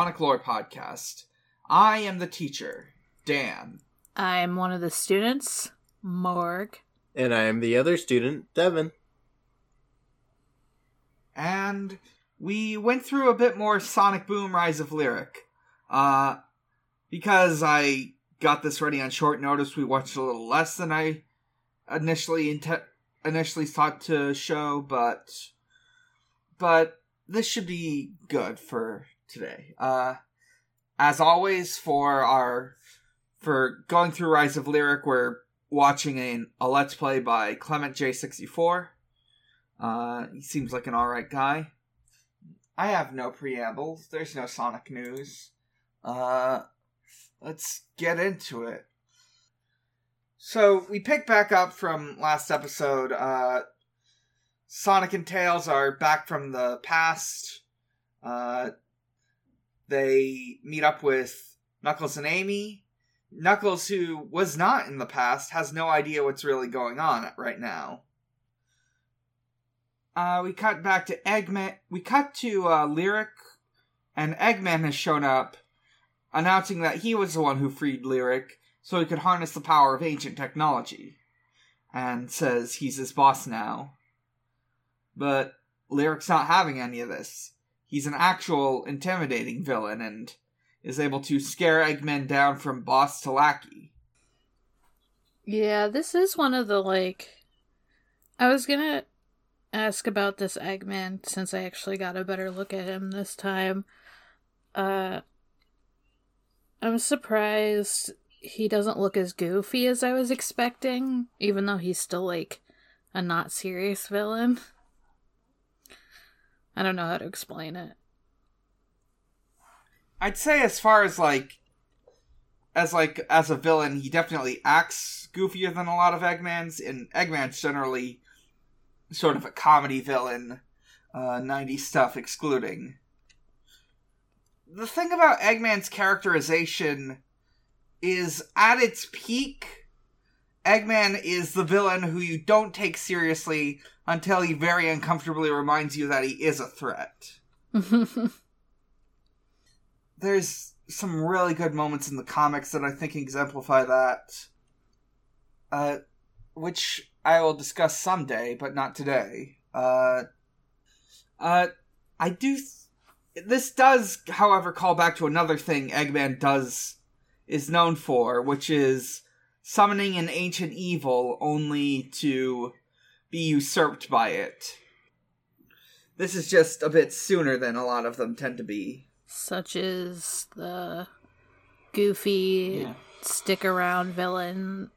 Sonic lore podcast. I am the teacher, Dan. I'm one of the students, Morg. And I am the other student, Devon. And we went through a bit more Sonic Boom Rise of Lyric. Uh, because I got this ready on short notice, we watched a little less than I initially inte- initially thought to show, but but this should be good for today. Uh, as always, for our for going through Rise of Lyric, we're watching a, a Let's Play by Clement J64. Uh, he seems like an alright guy. I have no preambles. There's no Sonic news. Uh, let's get into it. So we pick back up from last episode. Uh, Sonic and Tails are back from the past. Uh, they meet up with Knuckles and Amy. Knuckles, who was not in the past, has no idea what's really going on right now. Uh, we cut back to Eggman. We cut to uh, Lyric, and Eggman has shown up, announcing that he was the one who freed Lyric so he could harness the power of ancient technology, and says he's his boss now. But Lyric's not having any of this. He's an actual intimidating villain and is able to scare Eggman down from boss to lackey. Yeah, this is one of the like. I was gonna ask about this Eggman since I actually got a better look at him this time. Uh, I'm surprised he doesn't look as goofy as I was expecting, even though he's still like a not serious villain. I don't know how to explain it. I'd say as far as like as like as a villain, he definitely acts goofier than a lot of Eggman's, and Eggman's generally sort of a comedy villain, uh, 90s stuff excluding. The thing about Eggman's characterization is at its peak, Eggman is the villain who you don't take seriously until he very uncomfortably reminds you that he is a threat. There's some really good moments in the comics that I think exemplify that. Uh, which I will discuss someday, but not today. Uh, uh, I do. Th- this does, however, call back to another thing Eggman does is known for, which is summoning an ancient evil only to be usurped by it. This is just a bit sooner than a lot of them tend to be. Such as the goofy Yeah. stick around villain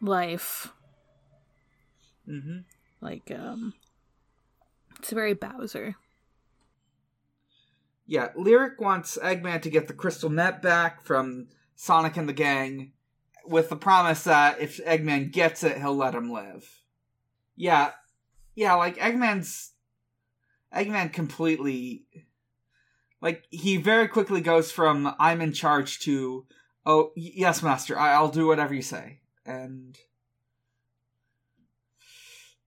life. Mm-hmm. Like, um, it's very Bowser. Yeah, Lyric wants Eggman to get the crystal net back from Sonic and the gang, with the promise that if Eggman gets it, he'll let him live. Yeah, yeah, like Eggman's Eggman completely like he very quickly goes from I'm in charge to oh yes, master, I- I'll do whatever you say, and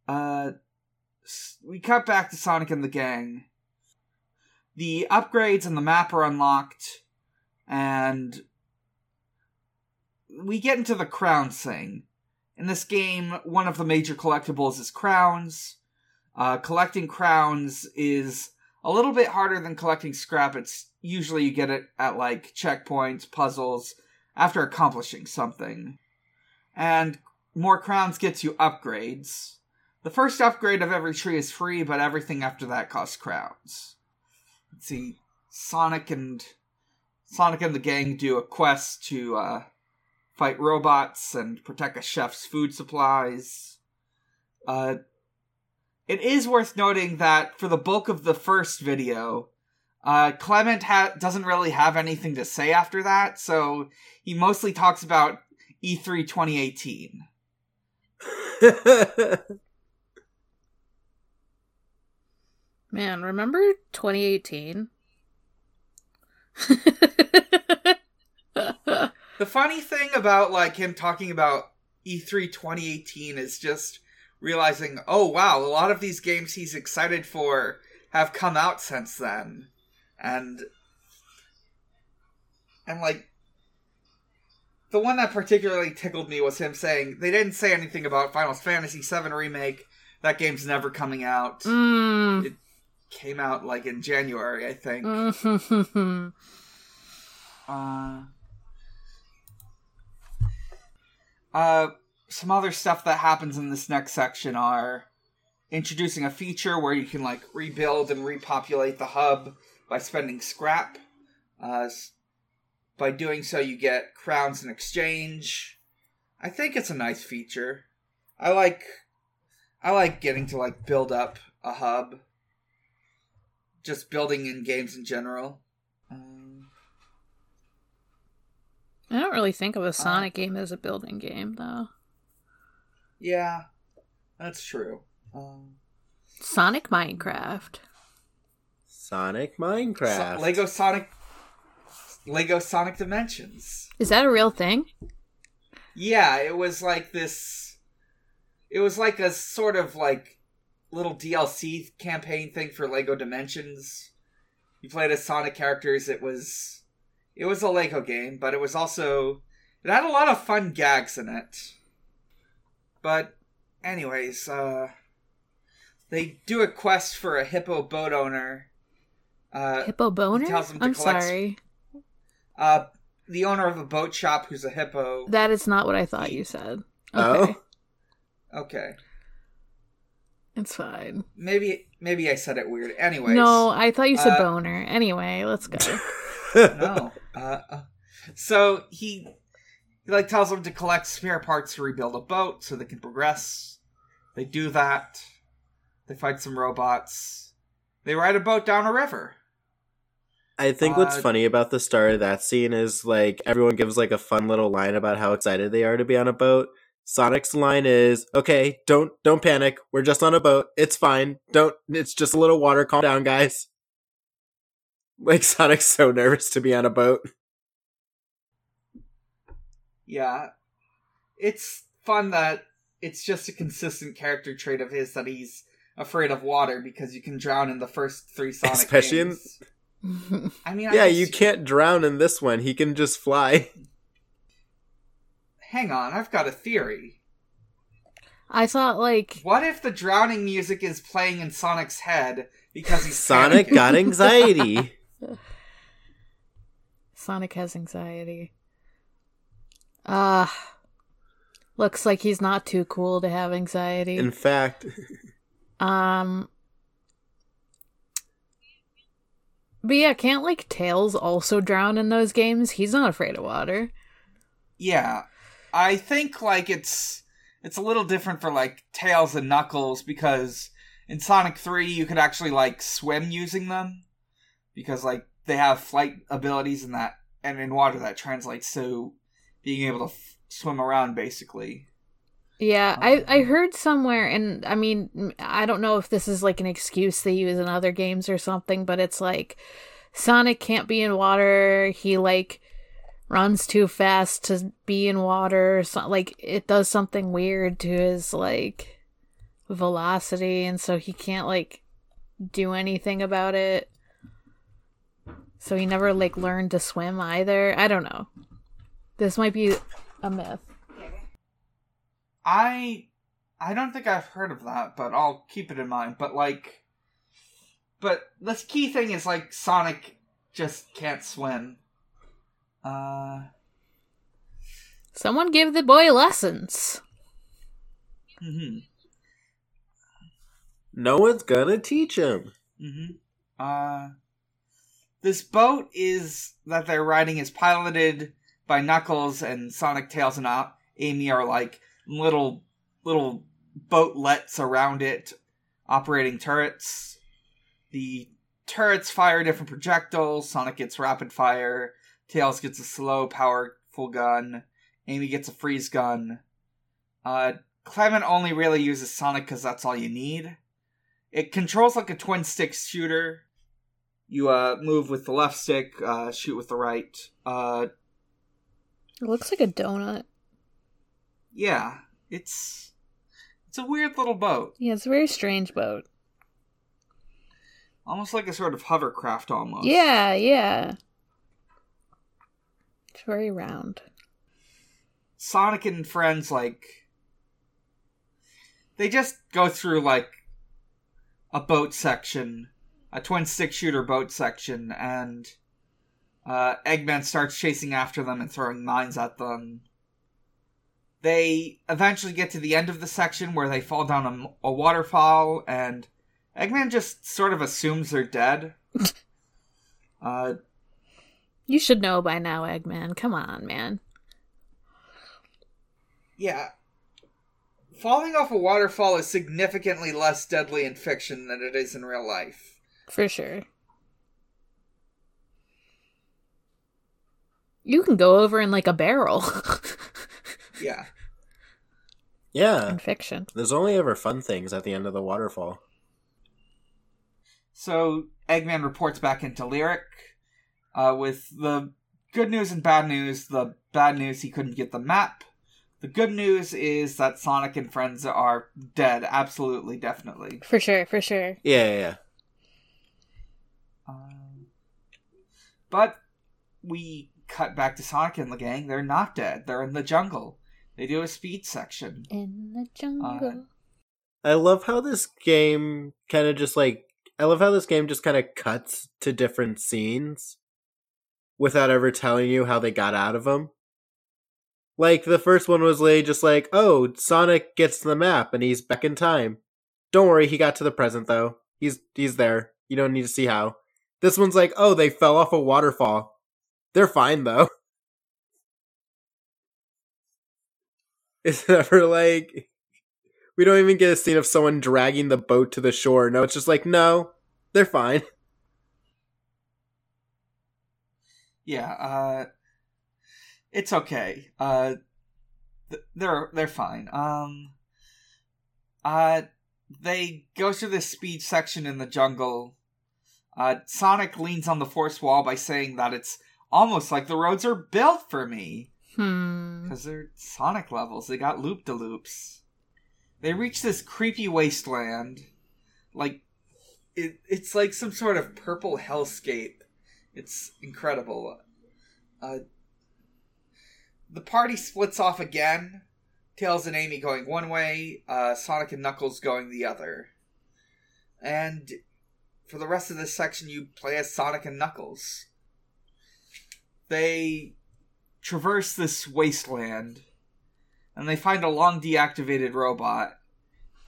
uh, we cut back to Sonic and the gang. The upgrades and the map are unlocked, and we get into the crown thing. In this game, one of the major collectibles is crowns. Uh, collecting crowns is a little bit harder than collecting scrap. It's usually you get it at like checkpoints, puzzles, after accomplishing something. And more crowns gets you upgrades. The first upgrade of every tree is free, but everything after that costs crowns. Let's see, Sonic and Sonic and the gang do a quest to uh, fight robots and protect a chef's food supplies. Uh, it is worth noting that for the bulk of the first video, uh, Clement ha- doesn't really have anything to say after that, so he mostly talks about E E3 2018. Man, remember 2018? The funny thing about like him talking about E3 2018 is just realizing, oh wow, a lot of these games he's excited for have come out since then, and and like the one that particularly tickled me was him saying they didn't say anything about Final Fantasy VII remake. That game's never coming out. Mm. It came out like in January, I think. Mm. Uh, uh, some other stuff that happens in this next section are introducing a feature where you can like rebuild and repopulate the hub by spending scrap. Uh, by doing so, you get crowns in exchange. I think it's a nice feature. I like, I like getting to like build up a hub. Just building in games in general. Um, I don't really think of a Sonic game as a building game, though. Yeah, that's true. Um, Sonic Minecraft. Sonic Minecraft. So- Lego Sonic, Lego Sonic Dimensions. Is that a real thing? Yeah, it was like this. It was like a sort of like little DLC campaign thing for Lego Dimensions. You played as Sonic characters. It was, it was a Lego game, but it was also it had a lot of fun gags in it. But, anyways, uh, they do a quest for a hippo boat owner. Uh, Hippo boner? tells them to I'm collect- sorry. uh, the owner of a boat shop who's a hippo. That is not what I thought you said. Okay. Oh? Okay, It's fine. maybe maybe I said it weird. Anyways, No, I thought you said uh, boner. Anyway, let's go. no. Uh, uh, so he, he like tells them to collect spare parts to rebuild a boat so they can progress. They do that. They fight some robots. They ride a boat down a river. I think what's Uh, funny about the start of that scene is like everyone gives like a fun little line about how excited they are to be on a boat. Sonic's line is, "Okay, don't don't panic. We're just on a boat. It's fine. Don't it's just a little water. Calm down, guys." Like Sonic's so nervous to be on a boat. Yeah, it's fun that it's just a consistent character trait of his that he's afraid of water because you can drown in the first three Sonic Especially in- games. I mean, I yeah, you can't drown in this one. He can just fly. Hang on, I've got a theory. I thought like What if the drowning music is playing in Sonic's head because he's Sonic panicking? got anxiety. Sonic has anxiety. Ah. looks like he's not too cool to have anxiety. In fact, Um. But yeah, can't like Tails also drown in those games? He's not afraid of water. Yeah, I think like it's it's a little different for like Tails and Knuckles because in Sonic Three you could actually like swim using them because like they have flight abilities in that, and in water that translates to being able to f- swim around basically. Yeah, I I Um, heard somewhere, and I mean, I don't know if this is like an excuse they use in other games or something, but it's like Sonic can't be in water. He like runs too fast to be in water. So, like it does something weird to his like velocity, and so he can't like do anything about it. So he never like learned to swim either. I don't know. This might be a myth. I I don't think I've heard of that, but I'll keep it in mind. But like, but this key thing is like Sonic just can't swim. Uh, Someone give the boy lessons. Mm-hmm. no one's gonna teach him. hmm Uh, this boat is that they're riding is piloted by Knuckles and Sonic, Tails, and Amy are like little little boatlets around it, operating turrets. The turrets fire different projectiles. Sonic gets rapid fire. Tails gets a slow, powerful gun. Amy gets a freeze gun. Uh, Clement only really uses Sonic because that's all you need. It controls like a twin stick shooter. You uh move with the left stick, uh shoot with the right. Uh It looks like a donut. yeah, it's it's It's a weird little boat, Yeah, it's a very strange boat. almost like a sort of hovercraft almost. Yeah, yeah. It's very round. Sonic and friends like they just go through like a boat section, a twin stick shooter boat section, and uh, Eggman starts chasing after them and throwing mines at them. They eventually get to the end of the section where they fall down a, a waterfall, and Eggman just sort of assumes they're dead. uh, You should know by now, Eggman. Come on, man. Yeah. Falling off a waterfall is significantly less deadly in fiction than it is in real life. For sure. You can go over in like a barrel Yeah. Yeah. in fiction. There's only ever fun things at the end of the waterfall. So Eggman reports back into Lyric uh, with the good news and bad news. The bad news he couldn't get the map. The good news is that Sonic and friends are dead, absolutely, definitely. For sure, for sure. Yeah, yeah, yeah. Um, but we cut back to Sonic and the gang. They're not dead. They're in the jungle. They do a speed section. In the jungle. I love how this game kind of just like I love how this game just kind of cuts to different scenes without ever telling you how they got out of them. Like the first one was like just like, "Oh, Sonic gets to the map and he's back in time." Don't worry, he got to the present though. He's he's there. You don't need to see how. This one's like, "Oh, they fell off a waterfall." They're fine though. It's never like we don't even get a scene of someone dragging the boat to the shore. No, it's just like, no, they're fine. Yeah, uh it's okay. Uh they're they're fine. Um uh they go through this speed section in the jungle. Uh Sonic leans on the fourth wall by saying that it's almost like the roads are built for me Hmm. because they're Sonic levels. They got loop de loops. They reach this creepy wasteland. Like it it's like some sort of purple hellscape. It's incredible. Uh, the party splits off again. Tails and Amy going one way, uh, Sonic and Knuckles going the other. And for the rest of this section, you play as Sonic and Knuckles. They traverse this wasteland, and they find a long deactivated robot.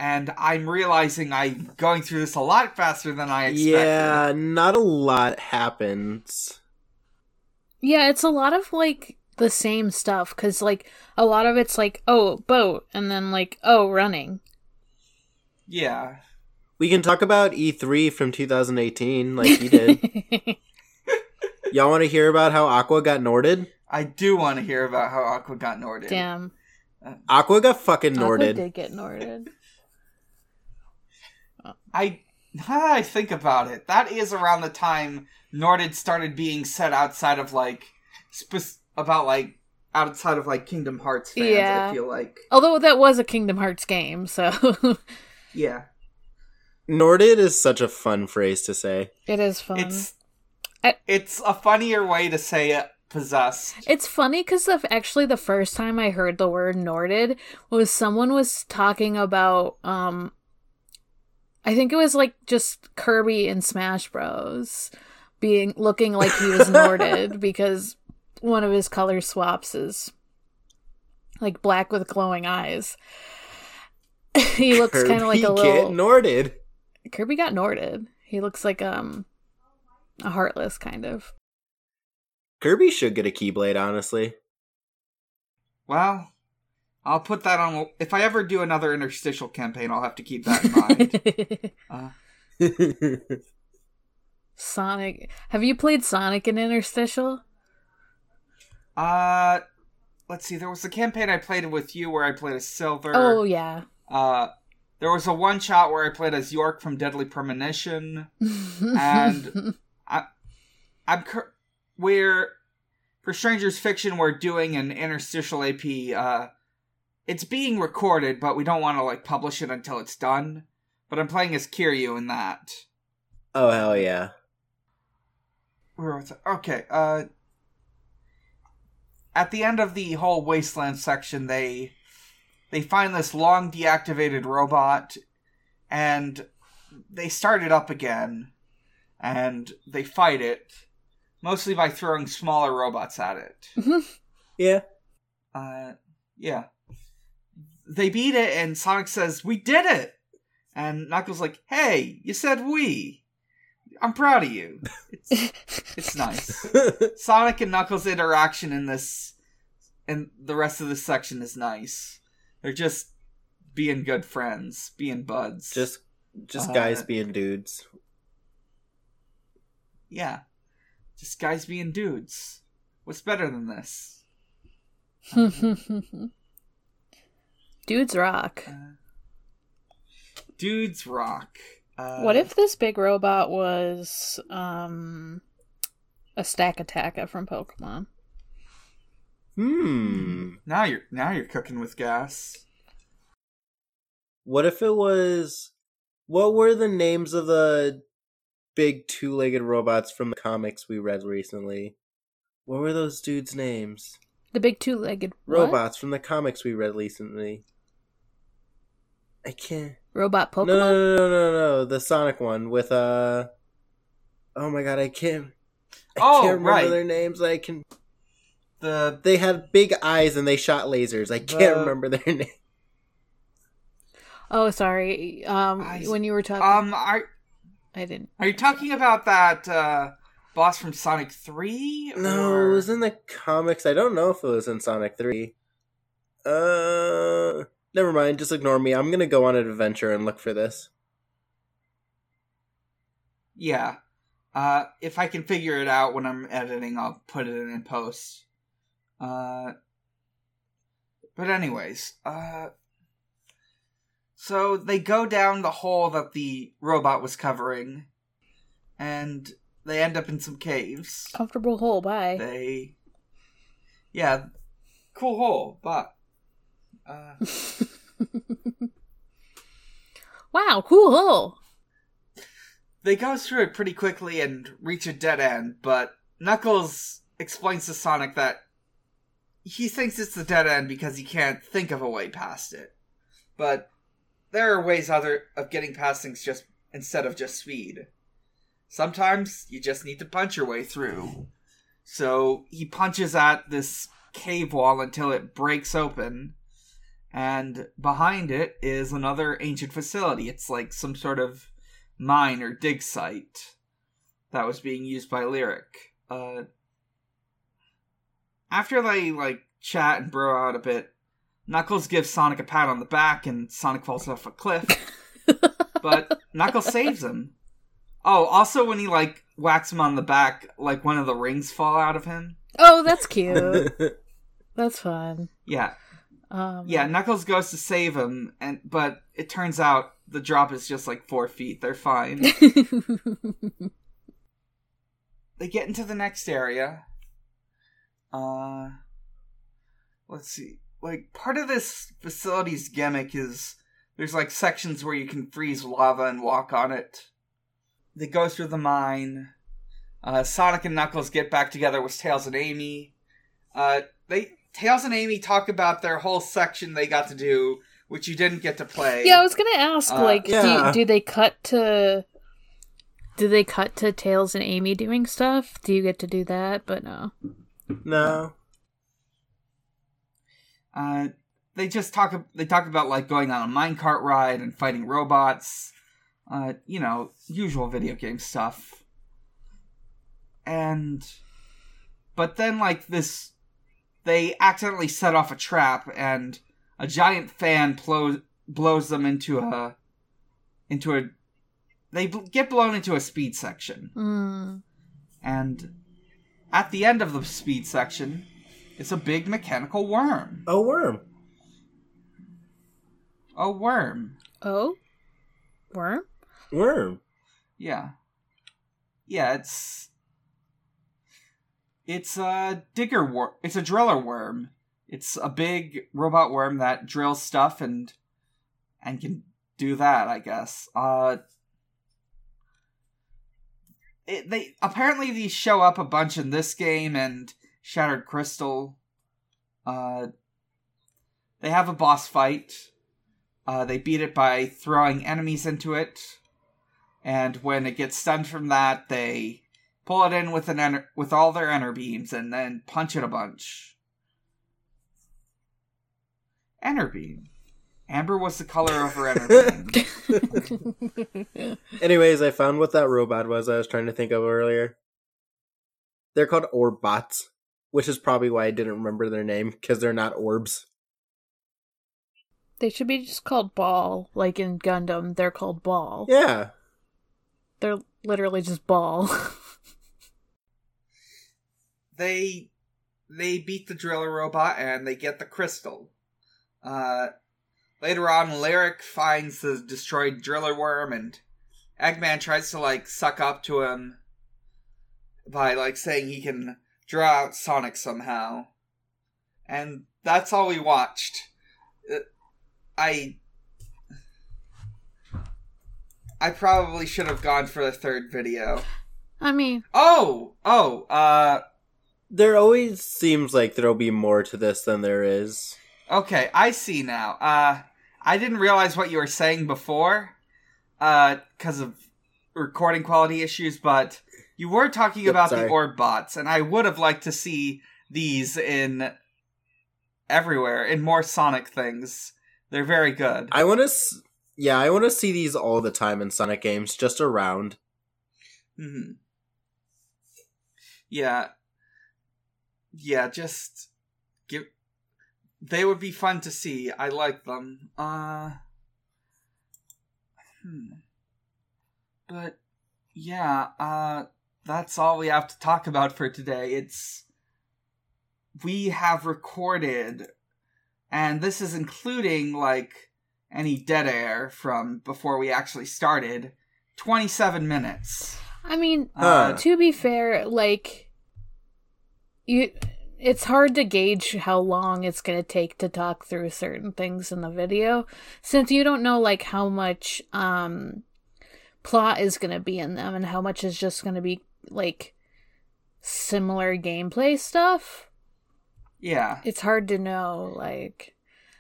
And I'm realizing I'm going through this a lot faster than I expected. Yeah, not a lot happens. Yeah, it's a lot of like the same stuff because like a lot of it's like oh boat and then like oh running. Yeah. We can talk about E3 from 2018, like you did. Y'all want to hear about how Aqua got Norted? I do want to hear about how Aqua got Norted. Damn, Aqua got fucking Aqua Norted. did get Norted. I now I think about it, that is around the time Norted started being said outside of like spe- about like outside of like Kingdom Hearts fans. Yeah. I feel like Although that was a Kingdom Hearts game, so yeah, Norted is such a fun phrase to say. it is fun. it's I- it's a funnier way to say it, possessed. It's funny because actually the first time I heard the word Norted was someone was talking about um I think it was like just Kirby in Smash Bros being looking like he was Norted because one of his color swaps is like black with glowing eyes. he looks kind of like a little get Norted. Kirby got Norted. He looks like um a heartless kind of. Kirby should get a Keyblade, honestly. Well, I'll put that on. If I ever do another interstitial campaign, I'll have to keep that in mind. uh, Sonic. Have you played Sonic in Interstitial? uh, let's see. There was a campaign I played with you where I played a Silver. Oh yeah. Uh, there was a one shot where I played as York from Deadly Premonition. And- I'm cur- we're for Strangers Fiction. We're doing an interstitial AP. Uh, it's being recorded, but we don't want to like publish it until it's done. But I'm playing as Kiryu in that. Oh hell yeah! Where was it? Okay, uh at the end of the whole wasteland section they they find this long deactivated robot and they start it up again and they fight it mostly by throwing smaller robots at it. Yeah. Uh yeah. They beat it and Sonic says, "We did it." And Knuckles like, "Hey, you said we. I'm proud of you." It's it's nice. Sonic and Knuckles interaction in this and the rest of this section is nice. They're just being good friends, being buds. just just Uh, guys being dudes. yeah. Just guys being dudes. What's better than this? Dudes rock. Uh, dudes rock. Uh, What if this big robot was um a Stakataka from Pokemon? Hmm. now you're now you're cooking with gas? What if it was? What were the names of the big two-legged robots from the comics we read recently? What were those dudes' names? The big two-legged what? Robots from the comics we read recently. I can't. Robot No, Pokemon. no, no, no, no, no. The Sonic one with uh. Oh my god, I can't. I Oh, can't remember right. their names. I can. The They had big eyes and they shot lasers. I can't The- remember their name. Oh, sorry. Um, I- when you were talking, um are I didn't. are you talking about that uh boss from Sonic 3? No, it was in the comics. I don't know if it was in Sonic 3. Uh, never mind. Just ignore me. I'm gonna go on an adventure and look for this. Yeah. Uh, if I can figure it out when I'm editing, I'll put it in post. Uh, but anyways, uh, so they go down the hole that the robot was covering, and they end up in some caves. Comfortable hole. Bye. They, yeah, cool hole, but uh, wow, cool hole. they go through it pretty quickly and reach a dead end, but Knuckles explains to Sonic that he thinks it's the dead end because he can't think of a way past it. But there are ways other of getting past things just instead of just speed. Sometimes you just need to punch your way through. So he punches at this cave wall until it breaks open, and behind it is another ancient facility. It's like some sort of mine or dig site that was being used by Lyric. Uh, after they like chat and bro out a bit, Knuckles gives Sonic a pat on the back and Sonic falls off a cliff. but Knuckles saves him. Oh, also when he like whacks him on the back, like one of the rings fall out of him. Oh, that's cute. that's fun. Yeah, Um, yeah. Knuckles goes to save him, and but it turns out the drop is just like four feet. They're fine. they get into the next area. Uh, let's see. Like part of this facility's gimmick is there's like sections where you can freeze lava and walk on it. They go through the mine. Uh, Sonic and Knuckles get back together with Tails and Amy. Uh, they Tails and Amy talk about their whole section they got to do, which you didn't get to play. yeah, I was gonna ask, Uh, like, yeah. do, do they cut to? Do they cut to Tails and Amy doing stuff? Do you get to do that? But no. No. Uh, they just talk. They talk about like going on a minecart ride and fighting robots. Uh, you know, usual video game stuff. And, but then like this, they accidentally set off a trap, and a giant fan plo- blows them into a, into a. They bl- get blown into a speed section. Mm. And at the end of the speed section is a big mechanical worm. A worm. A worm. Oh, worm. Worm. Yeah. Yeah, it's it's a digger worm. It's a driller worm. It's a big robot worm that drills stuff and and can do that, I guess. Uh it, they apparently these show up a bunch in this game and Shattered Crystal. Uh they have a boss fight. Uh they beat it by throwing enemies into it. And when it gets stunned from that, they pull it in with an with all their Enerbeams and then punch it a bunch. Enter beam. Amber was the color of her Enerbeam. Anyways, I found what that robot was I was trying to think of earlier. They're called Orbots, which is probably why I didn't remember their name because they're not orbs. they should be just called Ball, like in Gundam. They're called Ball. Yeah. They're literally just Ball. they they beat the driller robot and they get the crystal. Uh, later on, Lyric finds the destroyed driller worm and Eggman tries to like suck up to him by like saying he can draw out Sonic somehow. And that's all we watched. Uh, I I probably should have gone for the third video. I mean, Oh, oh, uh There always seems like there'll be more to this than there is. Okay, I see now. Uh, I didn't realize what you were saying before, uh, because of recording quality issues, but you were talking about sorry. the orb bots, and I would have liked to see these in everywhere, in more Sonic things. They're very good. I want to, s- yeah, I want to see these all the time in Sonic games, just around. hmm Yeah. Yeah, just. They would be fun to see. I like them. Uh. Hmm. But yeah, uh, that's all we have to talk about for today. It's we have recorded, and this is including like any dead air from before we actually started. Twenty-seven minutes. I mean, uh, to be fair, like you it's hard to gauge how long it's going to take to talk through certain things in the video since you don't know like how much um plot is going to be in them and how much is just going to be like similar gameplay stuff. Yeah. It's hard to know like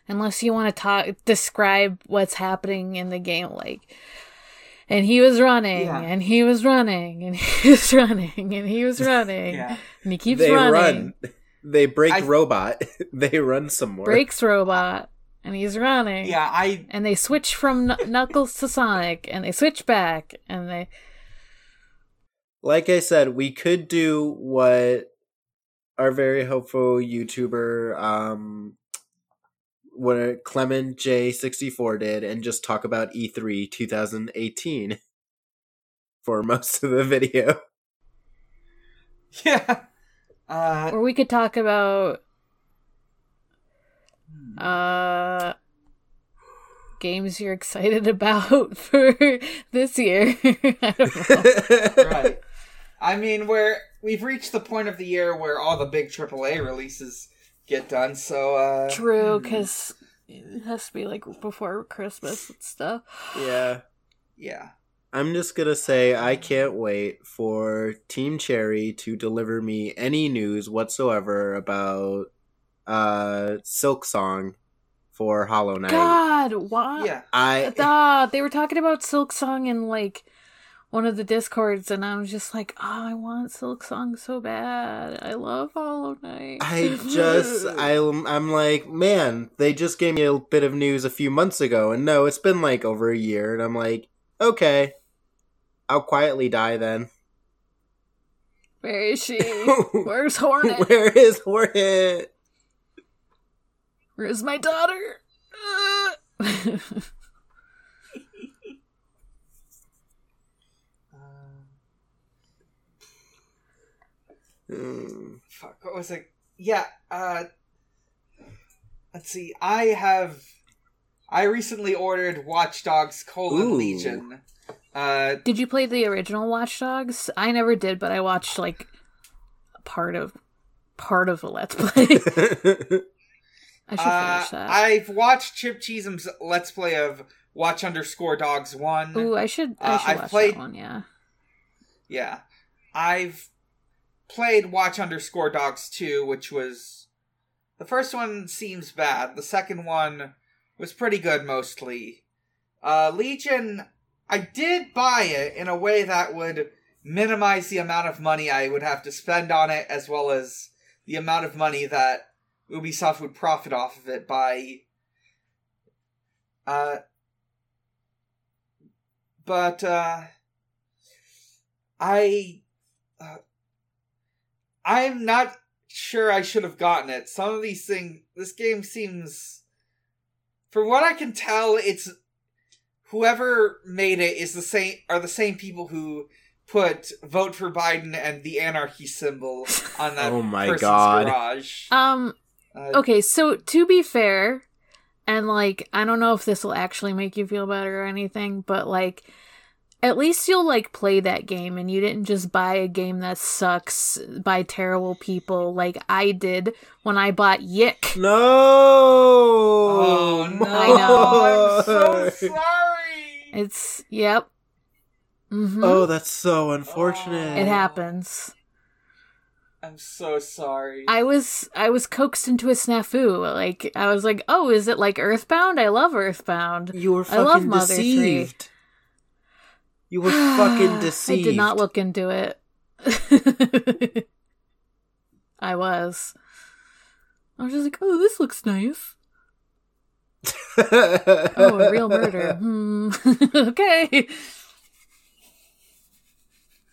unless you want to talk describe what's happening in the game like and he was running Yeah. and he was running and he was running and he was running Yeah. and he keeps they running run. They break I- robot. they run some more. breaks robot and he's running Yeah, I and they switch from knuckles to sonic and they switch back and they Like I said, we could do what our very hopeful YouTuber, um, what Clement J64 did and just talk about E E3 2018 for most of the video. yeah. Uh or we could talk about uh games you're excited about for this year I right. I mean, we're we've reached the point of the year where all the big AAA releases get done. So uh True, hmm, because it has to be like before Christmas and stuff. yeah. yeah. I'm just gonna say I can't wait for Team Cherry to deliver me any news whatsoever about uh Silksong for Hollow Knight. God, why? Yeah. I Ah, they were talking about Silksong in like one of the discords, and I was just like, oh, I want Silksong so bad. I love Hollow Knight. I just I I'm like, man, they just gave me a bit of news a few months ago and no, it's been like over a year and I'm like, okay. I'll quietly die then. Where is she? Where's Hornet? Where is Hornet? Where's my daughter? Uh. Hmm. Fuck. What was it? Yeah. Uh. Let's see. I have. I recently ordered Watch Dogs: colon Ooh. Legion. Uh. did you play the original Watch Dogs? I never did, but I watched like part of part of a Let's Play. I should Uh, finish that. I've watched Chip Cheezum's Let's Play of Watch Underscore Dogs 1. Ooh, I should. I Uh, should I've watch played- that one. Yeah. Yeah. I've played Watch Underscore Dogs 2, which was. The first one seems bad. The second one was pretty good mostly. Uh, Legion, I did buy it in a way that would minimize the amount of money I would have to spend on it, as well as the amount of money that Ubisoft would profit off of it by. Uh. But, uh. I. Uh, I'm not sure I should have gotten it. Some of these things. This game seems. From what I can tell, it's. Whoever made it is the same are the same people who put vote for Biden and the anarchy symbol on that Oh my person's God. garage. Um. Uh, Okay, so to be fair, and like I don't know if this will actually make you feel better or anything, but like at least you'll like play that game and you didn't just buy a game that sucks by terrible people like I did when I bought YIIK. No. Oh no! I know. I'm so sorry. It's yep. hmm Oh, that's so unfortunate. it happens. I'm so sorry. I was I was coaxed into a snafu. Like I was like, "Oh, is it like Earthbound? I love Earthbound." You were I love fucking Mother three. deceived. You were fucking deceived. I did not look into it. I was. I was just like, oh, this looks nice. Oh, a real murder. Hmm. okay.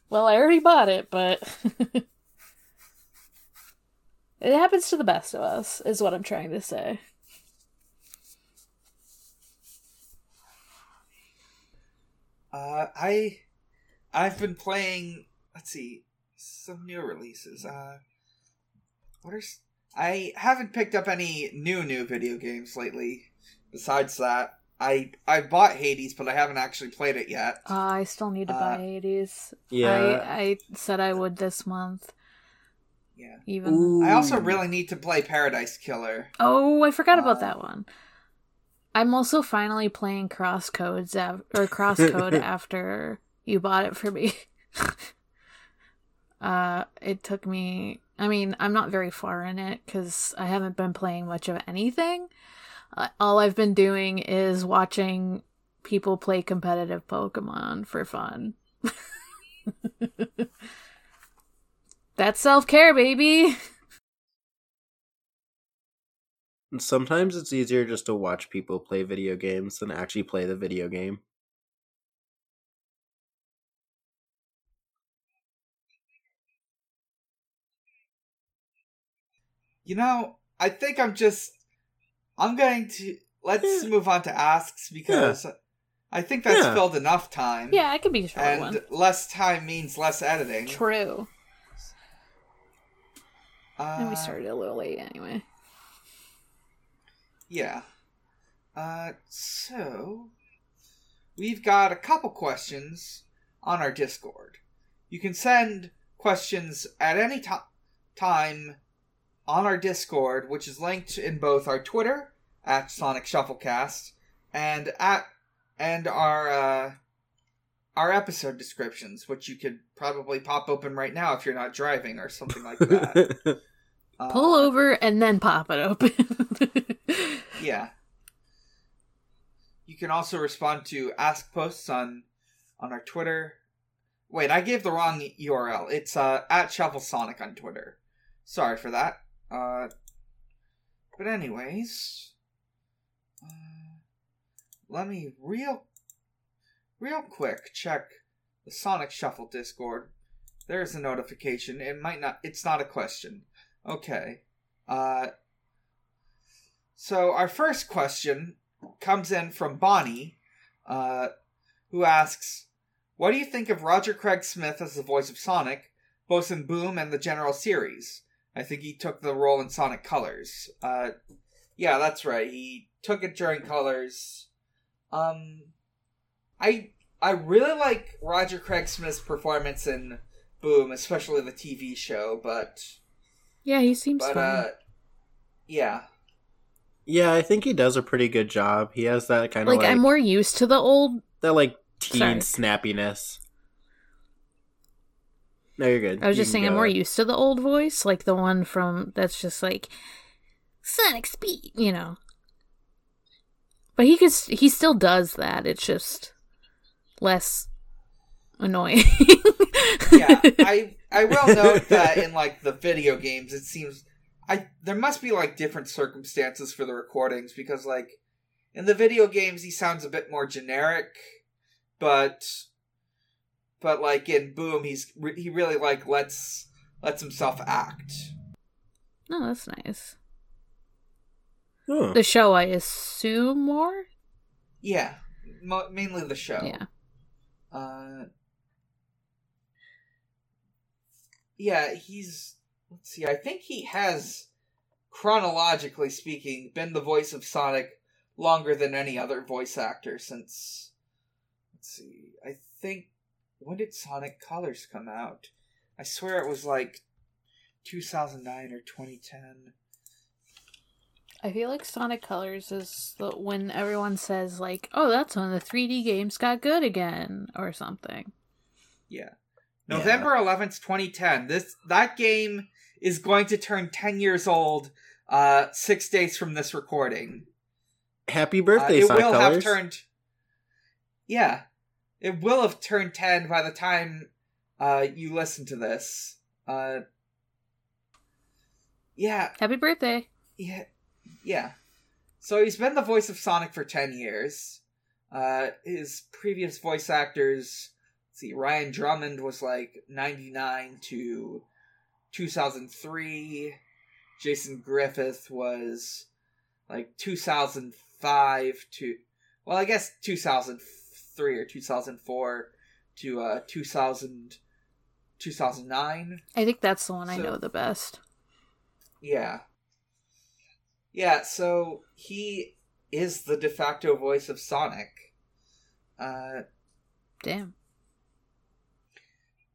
Well, I already bought it, but it happens to the best of us, is what I'm trying to say. Uh, I, I've been playing. Let's see, some new releases. Uh, what are? I haven't picked up any new new video games lately. Besides that, I I bought Hades, but I haven't actually played it yet. Uh, I still need to buy Uh, Hades. Yeah. I, I said I would this month, yeah. even. Ooh. I also really need to play Paradise Killer. Oh, I forgot about Uh, that one. I'm also finally playing Crosscodes av- or Crosscode after you bought it for me. uh, it took me. I mean, I'm not very far in it because I haven't been playing much of anything. Uh, all I've been doing is watching people play competitive Pokemon for fun. That's self care, baby. Sometimes it's easier just to watch people play video games than actually play the video game. You know, I think I'm just. I'm going to let's Yeah. move on to asks because I think that's Yeah. filled enough time. Yeah, I could be a short and one. less time means less editing. True. Uh, And we started a little late anyway. Yeah. Uh, so we've got a couple questions on our Discord. You can send questions at any to- time on our Discord, which is linked in both our Twitter at Sonic Shufflecast and at and our uh, our episode descriptions, which you could probably pop open right now if you're not driving or something like that. Uh, Pull over and then pop it open. Yeah. You can also respond to ask posts on on our Twitter. Wait, I gave the wrong URL. It's uh at Shuffle Sonic on Twitter. Sorry for that. Uh but anyways, uh, let me real real quick check the Sonic Shuffle Discord. There's a notification. It might not it's not a question. Okay. Uh so our first question comes in from Bonnie, uh, who asks, "What do you think of Roger Craig Smith as the voice of Sonic, both in Boom and the general series? I think he took the role in Sonic Colors. Uh, yeah, that's right. He took it during Colors. Um, I I really like Roger Craig Smith's performance in Boom, especially the TV show, but." yeah, he seems But fun. uh yeah. Yeah, I think he does a pretty good job. He has that kind of Like, like, I'm more used to the old. that like teen Sorry. snappiness. No, you're good. I was You just can saying, I'm more used to the old voice, like the one from that's just like Sonic Speed, you know. But he could, he still does that. It's just less annoying. yeah, I I will note that in like the video games, it seems I there must be like different circumstances for the recordings because like in the video games he sounds a bit more generic, but but like in Boom he's re- he really like lets lets himself act. no, that's nice. Huh. The show, I assume more. Yeah, mo- mainly the show. Yeah. Uh, yeah, he's. Let's see. I think he has, chronologically speaking, been the voice of Sonic longer than any other voice actor since. Let's see. I think. When did Sonic Colors come out? I swear it was like 2009 or 2010. I feel like Sonic Colors is the, when everyone says like, "Oh, that's when the 3D games got good again" or something. Yeah. Yeah. November 11th, 2010. This that game is going to turn 10 years old uh 6 days from this recording. Happy Uh, birthday, it Sonic will Colors. have turned Yeah. It will have turned 10 by the time uh you listen to this. Uh Yeah, Happy birthday! yeah. Yeah. So he's been the voice of Sonic for 10 years. Uh his previous voice actors let's see Ryan Drummond was like 99 to 2003. Jason Griffith was like 2005 to well, I guess 2003 or 2004 to uh 2000 2009. I think that's the one I know the best. Yeah. Yeah, so he is the de facto voice of Sonic. Uh Damn.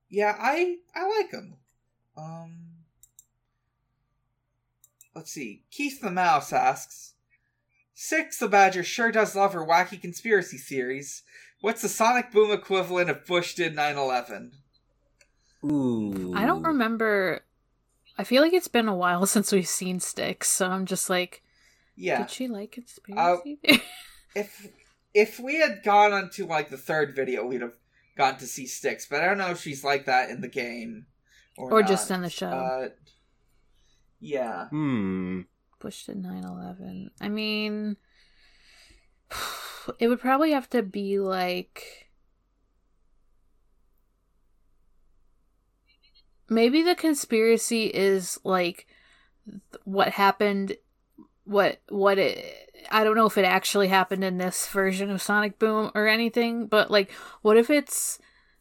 yeah, I I like him. Um Let's see. Keith the Mouse asks Sticks the Badger sure does love her wacky conspiracy theories. What's the Sonic Boom equivalent of Bush did 9/11? Ooh. I don't remember. I feel like it's been a while since we've seen Sticks, so I'm just like, Yeah. did she like conspiracy? if if we had gone on to like the third video, we'd have gotten to see Sticks, but I don't know if she's like that in the game or, or not. just in the show? Uh, yeah, Hmm. Bush did 9/11. I mean, it would probably have to be like maybe the conspiracy is like what happened what what it I don't know if it actually happened in this version of Sonic Boom or anything, but like what if it's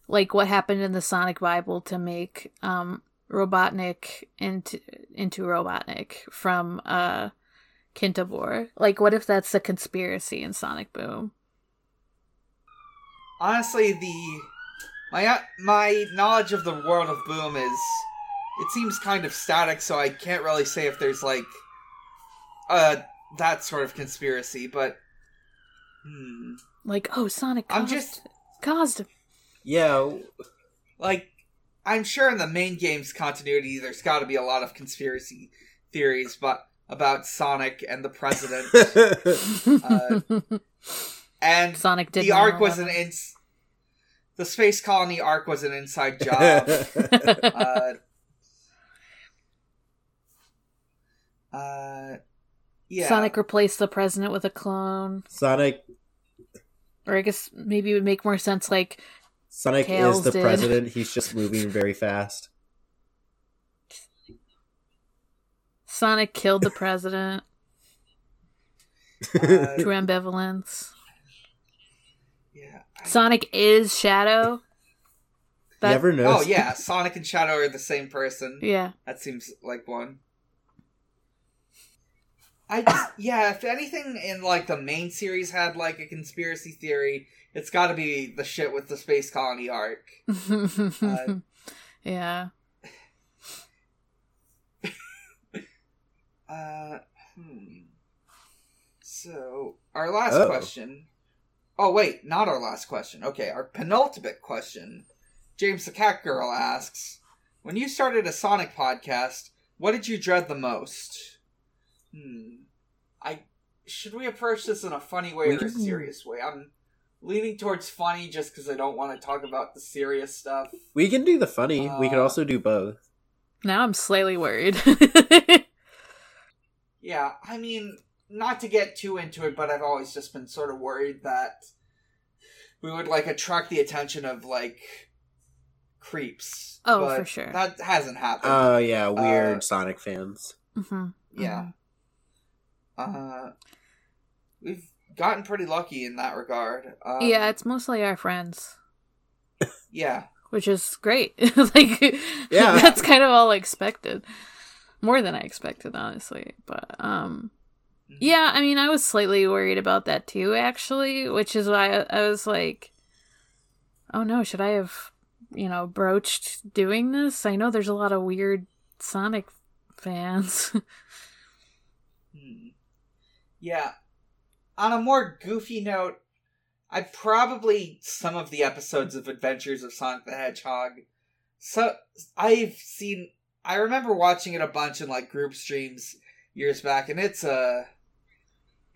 like what happened in the Sonic Bible to make um Robotnik into into Robotnik from uh Kintobor. Like what if that's the conspiracy in Sonic Boom? honestly, the my uh, my knowledge of the world of Boom is it seems kind of static, so I can't really say if there's like uh that sort of conspiracy, but hmm. Like, oh Sonic caused, I'm just- caused Yeah. like I'm sure in the main game's continuity there's got to be a lot of conspiracy theories but about Sonic and the president Uh, and Sonic did the arc was an ins the space colony arc was an inside job uh uh yeah Sonic replaced the president with a clone. Sonic Or I guess maybe it would make more sense like Sonic Tails is the did. president. He's just moving very fast. Sonic killed the president uh, through ambivalence. yeah I- Sonic is Shadow. That- you ever oh yeah Sonic and Shadow are the same person Yeah. That seems like one. I just, yeah, if anything in like the main series had like a conspiracy theory, it's got to be the shit with the space colony arc. Uh, yeah. Uh, hmm. So, our last Oh. question. Oh, wait, not our last question. Okay, our penultimate question. James the Cat Girl asks When you started a Sonic podcast, what did you dread the most? Hmm. I. Should we approach this in a funny way We or a serious way? I'm leaning towards funny just because I don't want to talk about the serious stuff. We can do the funny. we could Uh, also do both. Now I'm slightly worried. Yeah, I mean, not to get too into it, but I've always just been sort of worried that we would like attract the attention of like creeps. Oh, but for sure. That hasn't happened. Oh yeah, weird uh, Sonic fans. hmm yeah. Uh, we've gotten pretty lucky in that regard. Um, yeah, it's mostly our friends, yeah, which is great. like, Yeah. that's kind of all expected. More than I expected, honestly. But um, Mhm. yeah, I mean, I was slightly worried about that too, actually, which is why I, I was like, "Oh no, should I have, you know, broached doing this?" I know there's a lot of weird Sonic fans. Hmm. Yeah. On a more goofy note, I probably some of the episodes of Adventures of Sonic the Hedgehog. So I've seen. I remember watching it a bunch in like group streams years back, and it's a.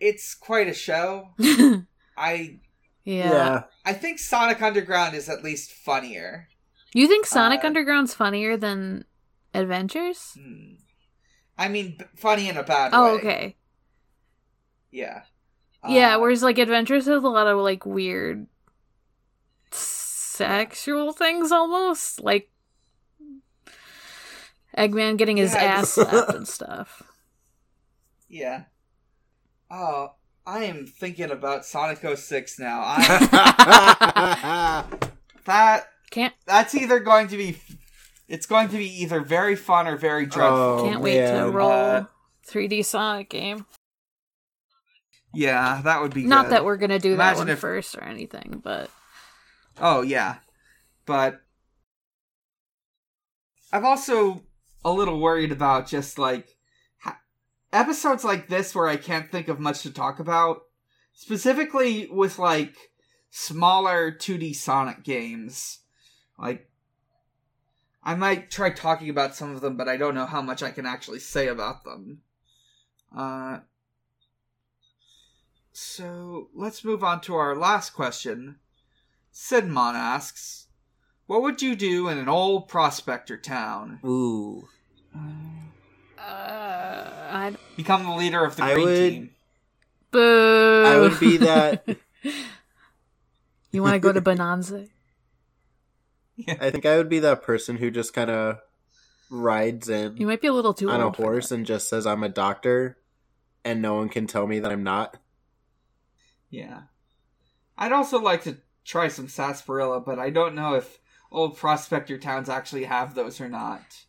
It's quite a show. I yeah. I think Sonic Underground is at least funnier. You think Sonic Uh, Underground's funnier than Adventures? Hmm. I mean, b- funny in a bad Oh, way. okay. Yeah. Yeah, Uh, whereas like Adventures has a lot of like weird sexual things almost, like Eggman getting his Yeah, ass slapped and stuff. Yeah. Oh, I am thinking about Sonic 06 now. I, that Can't that's either going to be it's going to be either very fun or very dreadful. Oh, can't wait to roll Uh, 3D Sonic game. Yeah, that would be Not good. that we're gonna do Imagine that one if- first or anything, but Oh yeah, but I've also a little worried about just like ha- episodes like this where I can't think of much to talk about, specifically with like smaller 2D Sonic games. Like, I might try talking about some of them, but I don't know how much I can actually say about them. Uh, so let's move on to our last question. Sidmon asks, "What would you do in an old prospector town? Ooh. Uh, I Become the leader of the I green would- team?" boo. I would be that- you want to go to Bonanza? I think I would be that person who just kind of rides in You might be a little too on a horse and just says I'm a doctor, and no one can tell me that I'm not. Yeah. I'd also like to try some sarsaparilla, but I don't know if old prospector towns actually have those or not.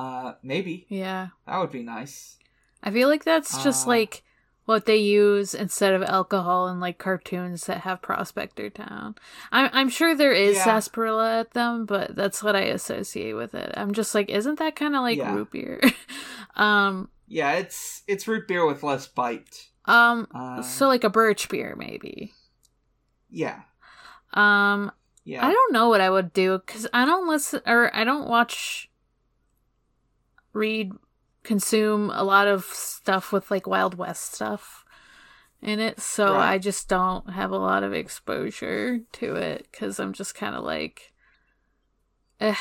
Uh, maybe Yeah. that would be nice. I feel like that's just Uh, like what they use instead of alcohol in like cartoons that have Prospector Town. I'm I'm sure there is Yeah. sarsaparilla at them, but that's what I associate with it. I'm just like, isn't that kind of like Yeah. root beer? um, Yeah, it's it's root beer with less bite. um, Uh, so like a birch beer maybe. yeah, Um, yeah. I don't know what I would do because I don't listen or I don't watch, read, consume a lot of stuff with like Wild West stuff in it. So Right. I just don't have a lot of exposure to it because I'm just kind of like, eh.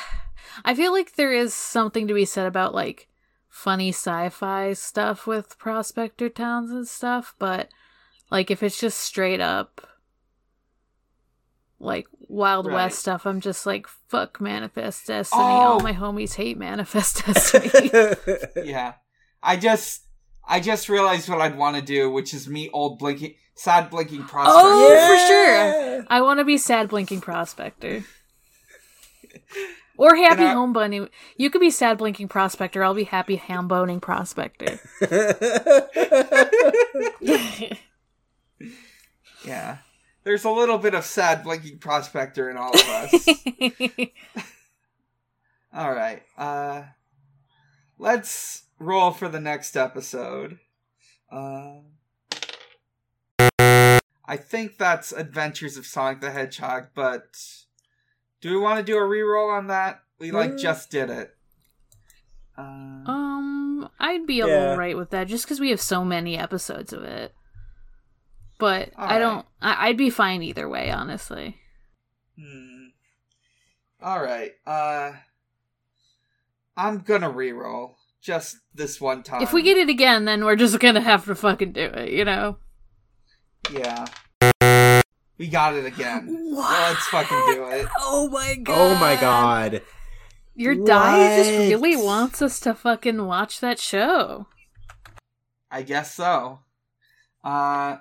I feel like there is something to be said about like funny sci-fi stuff with prospector towns and stuff, but like if it's just straight up like Wild Right. West stuff, I'm just like fuck Manifest Destiny. All Oh. my homies hate Manifest Destiny. yeah. I just I just realized what I'd want to do, which is meet old blinking sad blinking prospector. Oh, yeah. for sure. I want to be sad blinking prospector. Or happy I- home bunny. You could be sad blinking prospector. I'll be happy ham boning prospector. Yeah. There's a little bit of sad blinking prospector in all of us. all right. Uh let's roll for the next episode. Uh I think that's Adventures of Sonic the Hedgehog, but do we want to do a reroll on that? We like Mm. just did it. Uh, Um, I'd be a Yeah. little right with that just because we have so many episodes of it. But I Alright. don't. I- I'd be fine either way, honestly. hmm. All right. Uh, I'm gonna reroll just this one time. if we get it again, then we're just gonna have to fucking do it, you know. yeah, we got it again. What? Let's fucking do it. Oh my god! Oh my god. Your die just really wants us to fucking watch that show. I guess so. Uh,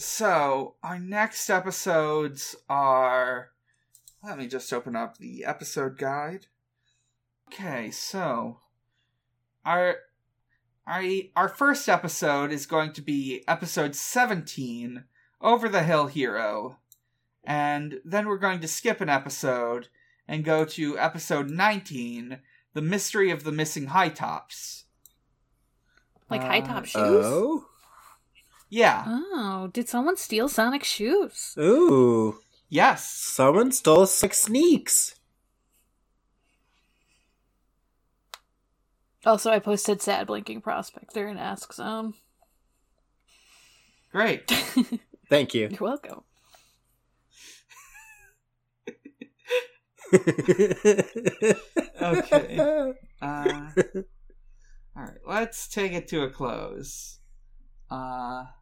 so our next episodes are. Let me just open up the episode guide. Okay, so our our our first episode is going to be episode seventeen, Over the Hill Hero, and then we're going to skip an episode and go to episode nineteen, The Mystery of the Missing High Tops. Like Uh, high top shoes. Oh. Yeah. Oh, did someone steal Sonic's shoes? Ooh. Yes. Someone stole six sneaks. Also, I posted sad blinking prospector in Ask Zone. Great. Thank you. You're welcome. Okay. Uh, all right. Let's take it to a close. Uh, let's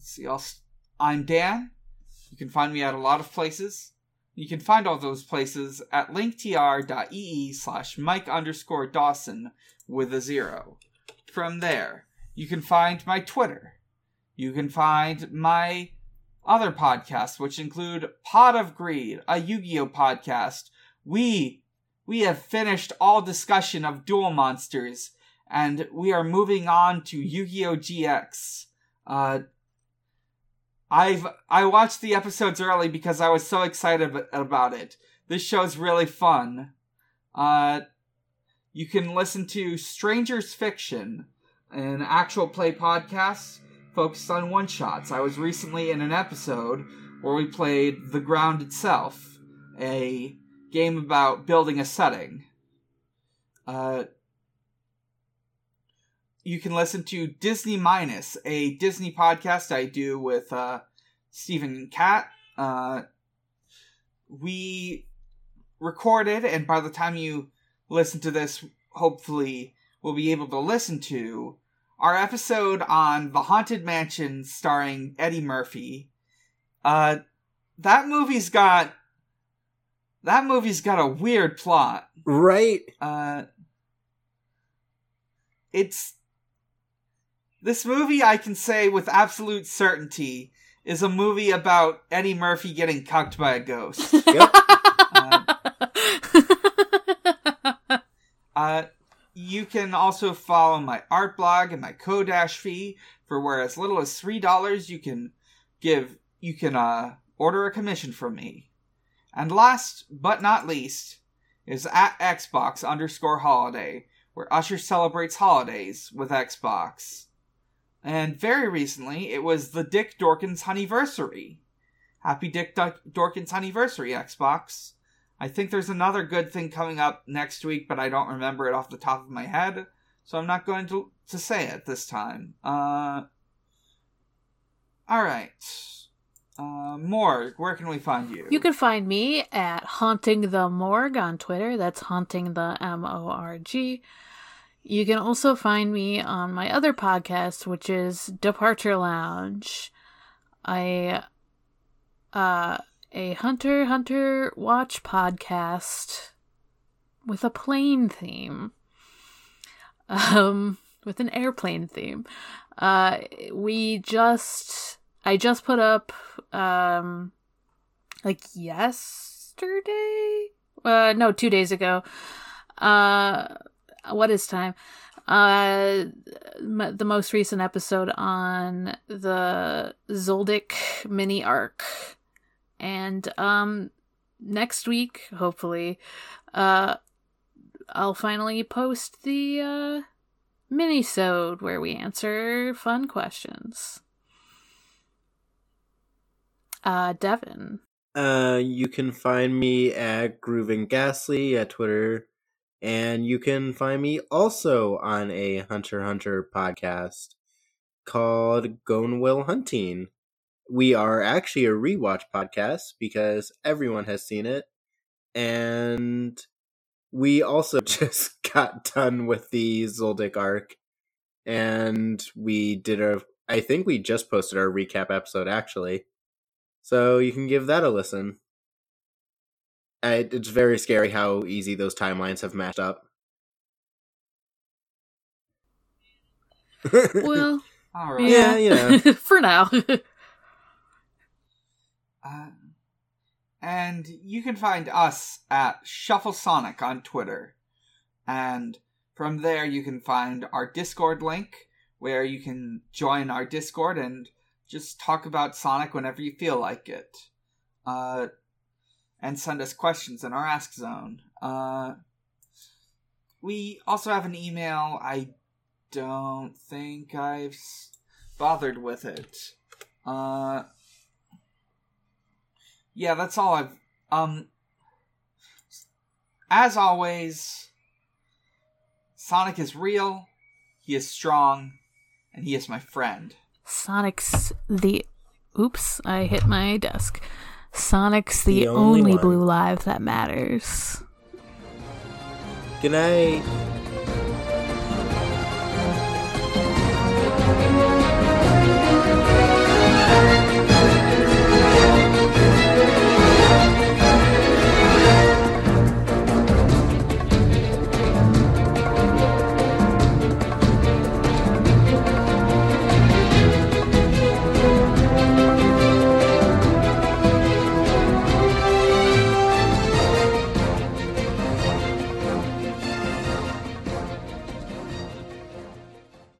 see. S- I'm Dan. You can find me at a lot of places. You can find all those places at linktr.ee slash Mike underscore Dawson with a zero. From there, you can find my Twitter. You can find my other podcasts, which include Pod of Greed, a Yu-Gi-Oh podcast. We we have finished all discussion of Duel Monsters, and we are moving on to Yu-Gi-Oh GX. Uh, I've I watched the episodes early because I was so excited about it. This show's really fun. Uh, you can listen to Strangers Fiction, an actual play podcast focused on one shots. I was recently in an episode where we played The Ground Itself, a game about building a setting. Uh, you can listen to Disney Minus, a Disney podcast I do with uh, Stephen and Kat. Uh, we recorded, and by the time you listen to this, hopefully, we'll be able to listen to our episode on The Haunted Mansion starring Eddie Murphy. Uh, that movie's got that movie's got a weird plot. right? Uh, it's this movie I can say with absolute certainty is a movie about Eddie Murphy getting cucked by a ghost. Yep. Uh, you can also follow my art blog and my Kodash fee for where as little as three dollars you can give you can uh order a commission from me. And last but not least is at Xbox underscore holiday, where Usher celebrates holidays with Xbox. And very recently, it was the Dick Dorkins Honeyversary. Happy Dick Duck- Dorkins Honeyversary, Xbox. I think there's another good thing coming up next week, but I don't remember it off the top of my head, so I'm not going to to say it this time. Uh, all right. Uh, Morg, where can we find you? You can find me at Haunting the Morgue on Twitter. That's Haunting the M O R G. You can also find me on my other podcast, which is Departure Lounge. I uh a Hunter Hunter watch podcast with a plane theme. Um with an airplane theme. Uh we just I just put up um like yesterday uh no 2 days ago uh what is time? Uh m- the most recent episode on the Zoldyck mini arc. And um next week hopefully uh I'll finally post the uh mini-sode where we answer fun questions. Uh, Devon. Uh, you can find me at Grooving Ghastly at Twitter, and you can find me also on a Hunter Hunter podcast called Gon Will Hunting. We are actually a rewatch podcast because everyone has seen it, and we also just got done with the Zoldyck arc, and we did a. I think we just posted our recap episode actually. So you can give that a listen. I, it's very scary how easy those timelines have matched up. Well, All right. Yeah, you know. for now. Uh, and you can find us at Shuffle Sonic on Twitter. And from there, you can find our Discord link where you can join our Discord and just talk about Sonic whenever you feel like it. Uh, and send us questions in our Ask Zone. Uh, we also have an email. I don't think I've bothered with it. Uh, yeah, that's all I've. Um, as always, Sonic is real, he is strong, and he is my friend. Sonic's the. Oops, I hit my desk. Sonic's the, The only only, blue live that matters. Good night.